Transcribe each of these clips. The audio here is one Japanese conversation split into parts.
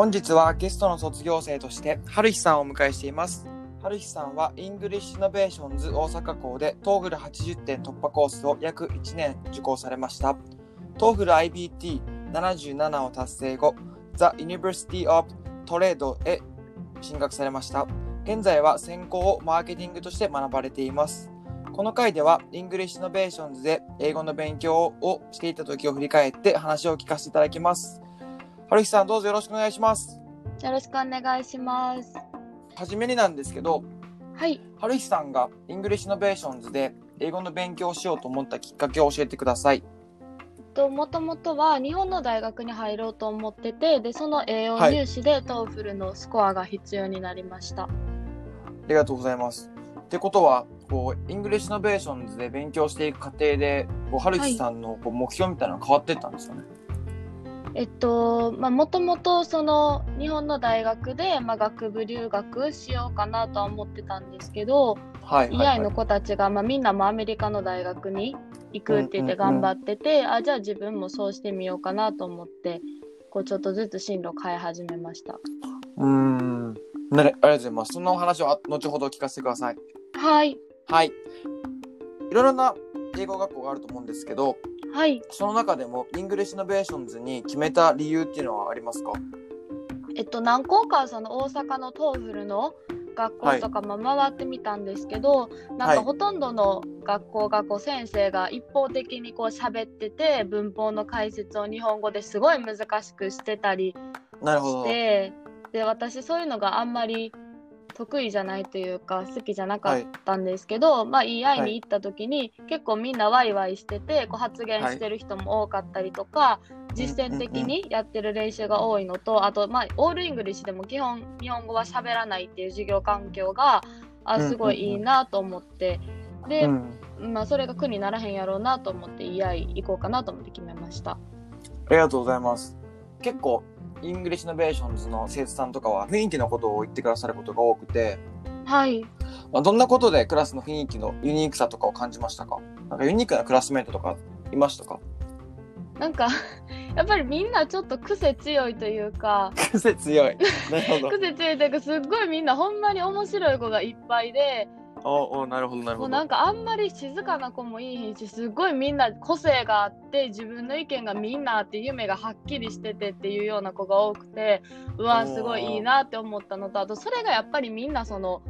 本日はゲストの卒業生として、春日さんをお迎えしています。春日さんは English Innovations 大阪校で TOEFL80 点突破コースを約1年受講されました。TOEFL IBT77 を達成後、The University of Toledo へ進学されました。現在は専攻をマーケティングとして学ばれています。この回では、 English Innovations で英語の勉強をしていた時を振り返って話を聞かせていただきます。春日さん、どうぞよろしくお願いします。よろしくお願いします。はじめになんですけど、はい。春日さんが English Innovations で英語の勉強をしようと思ったきっかけを教えてください。もともとは日本の大学に入ろうと思ってて、でその栄養はい入試で TOEFL のスコアが必要になりました。ありがとうございます。ってことは、こう、 English Innovations で勉強していく過程で、こう、春日さんのこう目標みたいなの変わっていったんですかね。えっと、まあ、もともとその日本の大学で、まあ、学部留学しようかなとは思ってたんですけど、はい、はい、はい。EI の子たちが、まあ、みんなもアメリカの大学に行くって言ってうんうんうん頑張ってて、あ、じゃあ自分もそうしてみようかなと思って、こうちょっとずつ進路変え始めました。うーん。なれありがとうございます。そのお話をあ後ほど聞かせてください。はい。はい。いろいろな英語学校があると思うんですけど、はい。その中でも English Innovations に決めた理由っていうのはありますか？えっと、何校かその大阪の TOEFL の学校とかも回ってみたんですけど、なんはいかほとんどの学校がこう先生が一方的にこう喋ってて文法の解説を日本語ですごい難しくしてたりしなるほど。てで私そういうのがあんまり得意じゃないというか好きじゃなかったんですけど、まあ EI に行った時に、結構みんなワイワイしててこう発言してる人も多かったりとか、実践的にやってる練習が多いのと、あとまあ all English でも基本日本語は喋らないっていう授業環境があすごいいいなと思って、で、うん。まあそれが苦にならへんやろうなと思って EI 行こうかなと思って決めました。ありがとうございます。結構、 English Innovations の生徒さんとかは雰囲気のことを言ってくださることが多くて、はい。まあ、どんなことでクラスの雰囲気のユニークさとかを感じましたか？なんかユニークなクラスメートとかいましたか？なんか やっぱりみんなちょっと癖強いというか、癖強い。なるほど。癖強いというかすっごいみんなほんまに面白い子がいっぱいでおおなるほどなるほど。もうなんかあんまり静かな子もいいひんしすっごいみんな個性があって自分の意見がみんなあって夢がはっきりしててっていうような子が多くてうわすごいいいなって思ったのとあとそれがやっぱりみんなその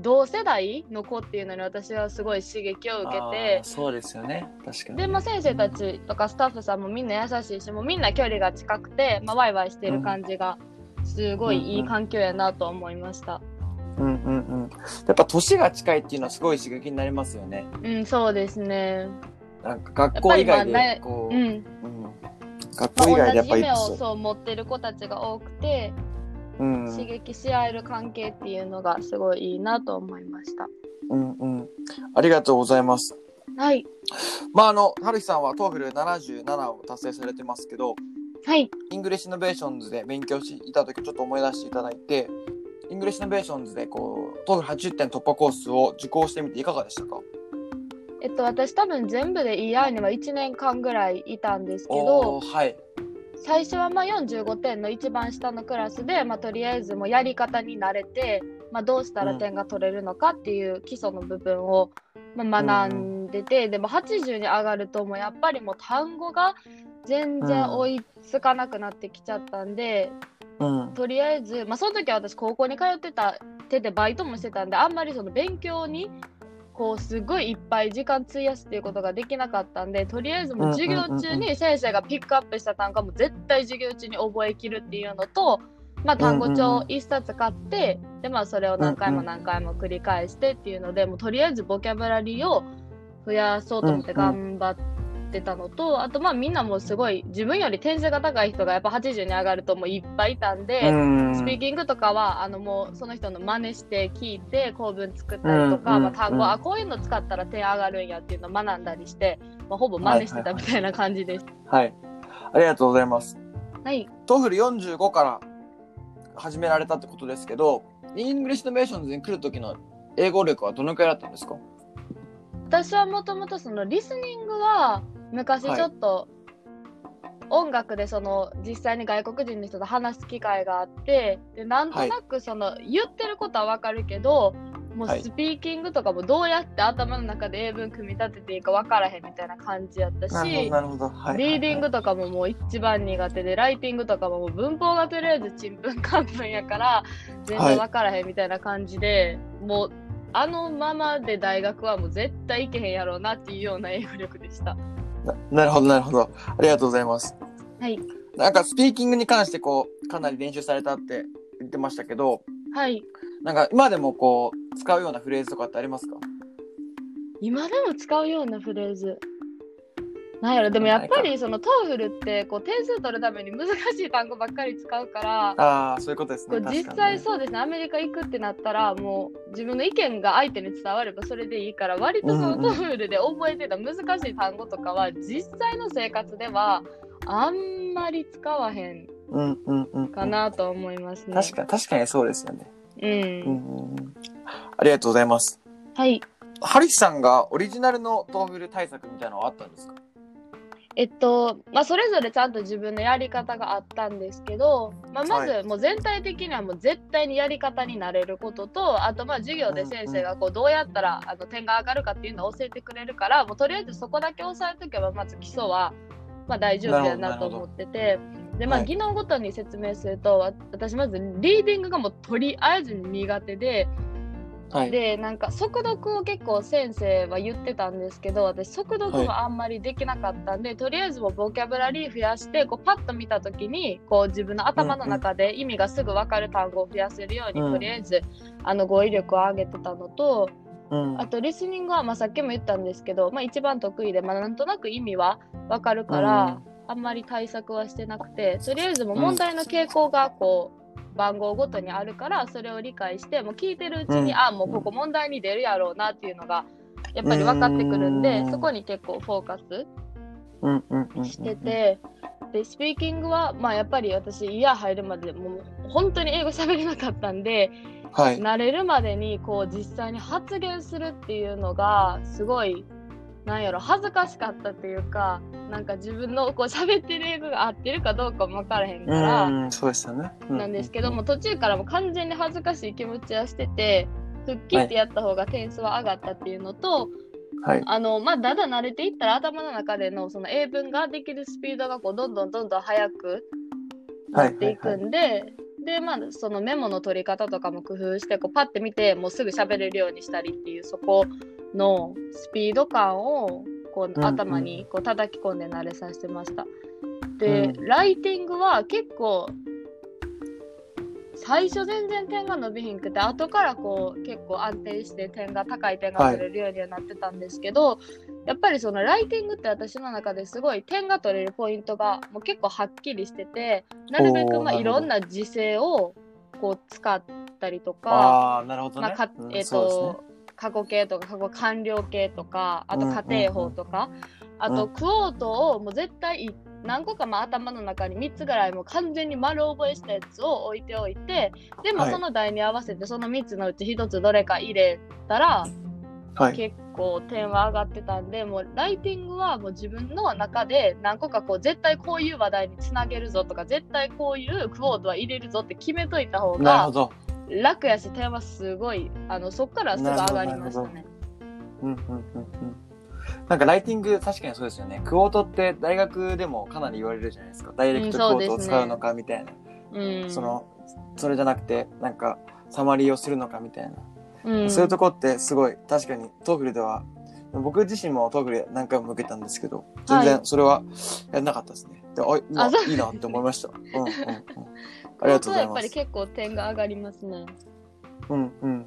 同世代の子っていうのに私はすごい刺激を受けあてーそうですよね。確かに。で、まあ、先生たちとかスタッフさんもみんな優しいしもうみんな距離が近くて、まあ、ワイワイしてる感じがすごいいい環境やなと思いました。うんうんうん。やっぱ年が近いっていうのはすごい刺激になりますよね。うん、そうですね。なんか学校以外で、こう、うん。うん学まあ校以外でやっぱり同じ夢をそう持ってる子たちが多くて、うん刺激し合える関係っていうのがすごいいいなと思いました。うんうん。ありがとうございます。はい。まああの、はるひさんは TOEFL77 を達成されてますけど、はい。 English Innovations で勉強していた時ちょっと思い出していただいて、 English Innovations でこう、TOEFL80 点突破コースを受講してみていかがでしたか？えっと、私多分全部で EI には1年間ぐらいいたんですけおど、ーはい。最初はまあ45点の一番下のクラスで、まあ、とりあえずもうやり方に慣れて、まあ、どうしたら点が取れるのかっていう基礎の部分を、まあ、学んでて、でも80に上がるともうやっぱりもう単語が全然追いつかなくなってきちゃったんで、うん。とりあえず、まあ、その時は私高校に通ってたててバイトもしてたんであんまりその勉強にこうすごいいっぱい時間費やすっていうことができなかったんでとりあえずもう授業中に先生がピックアップした単語も絶対授業中に覚えきるっていうのと、まあ、単語帳一冊買って、でまあそれを何回も何回も繰り返してっていうのでもうとりあえずボキャブラリーを増やそうと思って頑張っってたのと、あとまあみんなもすごい自分より点数が高い人がやっぱ80に上がるともういっぱいいたんで、うんスピーキングとかはあのもうその人の真似して聞いて構文作ったりとか、うんまあ、単語、うんあこういうの使ったら点上がるんやっていうのを学んだりして、まあ、ほぼ真似してたみたいな感じです。はい。ありがとうございます。はい、 TOEFL45から始められたってことですけど、 English Innovations に来る時の英語力はどのくらいだったんですか？私はもともとそのリスニングは昔ちょっと音楽でその実際に外国人の人と話す機会があってでなんとなくその言ってることはわかるけど、もうはい。スピーキングとかもどうやって頭の中で英文組み立てていいかわからへんみたいな感じやったし。リーディングととかももう一番苦手でライティングとかももう文法がとりあえずちんぷんかんぷんやから全然わからへんみたいな感じで、もうあのままで大学はもう絶対行けへんやろうなっていうような英語力でした。ななるほど、なるほど。ありがとうございます。はい。なんかスピーキングに関してこう、かなり練習されたって言ってましたけど、はい。なんか今でもこう、使うようなフレーズとかってありますか？今でも使うようなフレーズ。なんやろ、でもやっぱりその TOEFL ってこう点数取るために難しい単語ばっかり使うから、ああ、そういうことですね。実際そうですね、アメリカ行くってなったら、もう自分の意見が相手に伝わればそれでいいから、割とその TOEFL で覚えてた難しい単語とかは、実際の生活ではあんまり使わへんうんうんうん。かなと思いますね。確かに、確かにそうですよね。うん。うんうんうん。ありがとうございます。はい。はるひさんがオリジナルの TOEFL 対策みたいなのはあったんですか？えっと、まあ、それぞれちゃんと自分のやり方があったんですけど、まあ、まずもう全体的にはもう絶対にやり方になれることと、あとまあ授業で先生がこうどうやったらあの点が上がるかっていうのを教えてくれるから、もうとりあえずそこだけ押さえとけばまず基礎はまあ大丈夫やなと思ってて、でまあはい。技能ごとに説明すると、わ私まずリーディングがもうとりあえず苦手で、はい。でなんか速読を結構先生は言ってたんですけど私速読はあんまりできなかったんで、とりあえずもうボキャブラリー増やしてこうパッと見た時にこう自分の頭の中で意味がすぐ分かる単語を増やせるように、うん。とりあえずあの語彙力を上げてたのとうん。あとリスニングは、まあ、さっきも言ったんですけど、まあ、一番得意で、まあ、なんとなく意味は分かるから、あんまり対策はしてなくてとりあえずもう問題の傾向がこう、番号ごとにあるからそれを理解してもう聞いてるうちに、うんあもうここ問題に出るやろうなっていうのがやっぱり分かってくるんで、うんそこに結構フォーカス。してて、でスピーキングは、まあ、やっぱり私イヤー入るまでもう本当に英語喋れなかったんではい。慣れるまでにこう実際に発言するっていうのがすごいなんやろ恥ずかしかったっていうかなんか自分のこう喋ってる英語が合ってるかどうかも分からへんから。うん、そうですよね。うなんですけども、途中からも完全に恥ずかしい気持ちはしてて吹っ切ってやった方が点数は上がったっていうのと、はい。あのまあだだ慣れていったら頭の中でのその英文ができるスピードがこうどんどんどんどん速くはなっていくんで、でまあそのメモの取り方とかも工夫してこうパッて見てもうすぐ喋れるようにしたりっていうそこのスピード感をこううん頭にこう叩き込んで慣れさせてました。で、うライティングは結構最初全然点が伸びひんくて後からこう結構安定して点が高い点が取れるようにはなってたんですけど、やっぱりそのライティングって私の中ですごい点が取れるポイントがもう結構はっきりしててなるべくまあいろんな時制をこう使ったりとか、あ過去形とか過去完了形とかあとうん家庭法とか、あとクオートをもう絶対い何個かまあ頭の中に3つぐらいもう完全に丸覚えしたやつを置いておいてでもはい。その題に合わせてその3つのうち1つどれか入れたら、はい。結構点は上がってたんでもうライティングはもう自分の中で何個かこう絶対こういう話題につなげるぞとか絶対こういうクォートは入れるぞって決めといた方がなるほど。楽やし点はすごいあのそっからすぐ上がりましたね。うんうんうんうん。なんかライティング確かにそうですよね。 quote って大学でもかなり言われるじゃないですか。 direct quote を使うのかみたいな。うん、その、それじゃなくて、なんか、サマリーをするのかみたいな。うん、そういうとこってすごい、確かに TOEFL では、僕自身も TOEFL で何回も受けたんですけど、全然それはやんなかったですね。であ、今あいいなって思いました。うんうんうん。ありがとうございやっ。ぱり結構点が上がりますね。うんうん。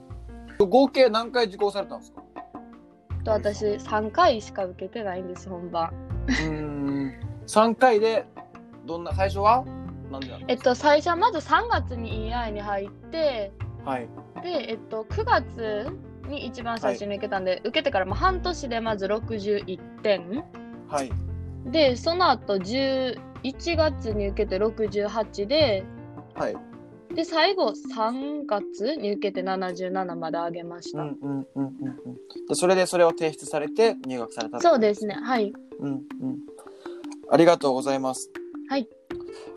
合計何回受講されたんですか？と私3回しか受けてないんです本番。うん。3回で、どんな、最初は？なんでえっと、最初はまず3月に EI に入って、はい。で、えっと、9月に一番最初に受けたんで、受けてからもう半年でまず61点。はい。で、その後11月に受けて68で、はい。で、最後3月？に受けて77まで上げました。うんうんうんうんうん。で、それでそれを提出されて入学されたそうですね。はい。うんうん。ありがとうございます。はい。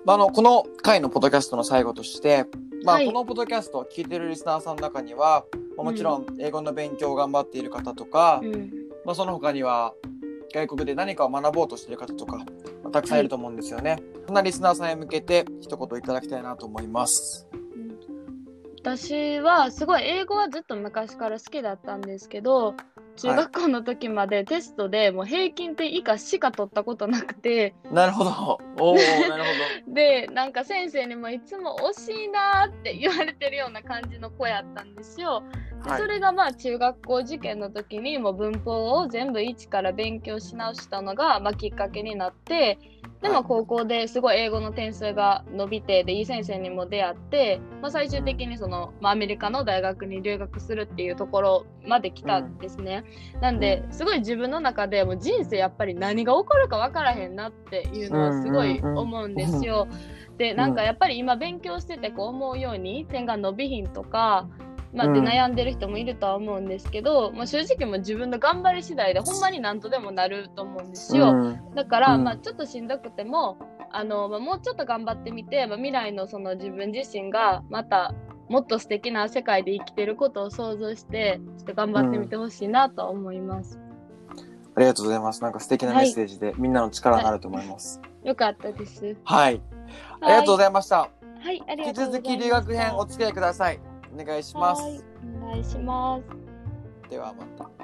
まあ、あの、この回のポッドキャストの最後として、まあ、はいこのポッドキャストを聞いてるリスナーさんの中には、まあもちろん英語の勉強を頑張っている方とか、うん。まあ、その他には外国で何かを学ぼうとしている方とか、まあ、たくさんいると思うんですよね。そんなリスナーさんへ向けて一言いただきたいなと思います。私はすごい英語はずっと昔から好きだったんですけど中学校の時までテストでもう平均点以下しか取ったことなくてなるほど。おおなるほ でなんか先生にもいつも惜しいなーって言われてるような感じの子やったんですよ。それがまあ中学校受験の時にもう文法を全部一から勉強し直したのがまあきっかけになってではい。も高校ですごい英語の点数が伸びてでいい先生にも出会って、まあ、最終的にその、まあ、アメリカの大学に留学するっていうところまで来たんですね。なんですごい自分の中でもう人生やっぱり何が起こるか分からへんなっていうのはすごい思うんですよ。でなんかやっぱり今勉強しててこう思うように点が伸びひんとか、まあ、でうん悩んでる人もいるとは思うんですけど、まあ、正直もう自分の頑張り次第でほんまに何とでもなると思うんですよ。うんだから、うんまあ、ちょっとしんどくてもあの、まあ、もうちょっと頑張ってみて、まあ、未来のその自分自身がまたもっと素敵な世界で生きてることを想像してちょっと頑張ってみてほしいなとは思います。ありがとうございます。なんか素敵なメッセージで、みんなの力になると思います。よかったです。はい。ありがとうございました。はい、ありがとうございます。続き留学編お付き合いください。お願いします。はい、お願いします。ではまた。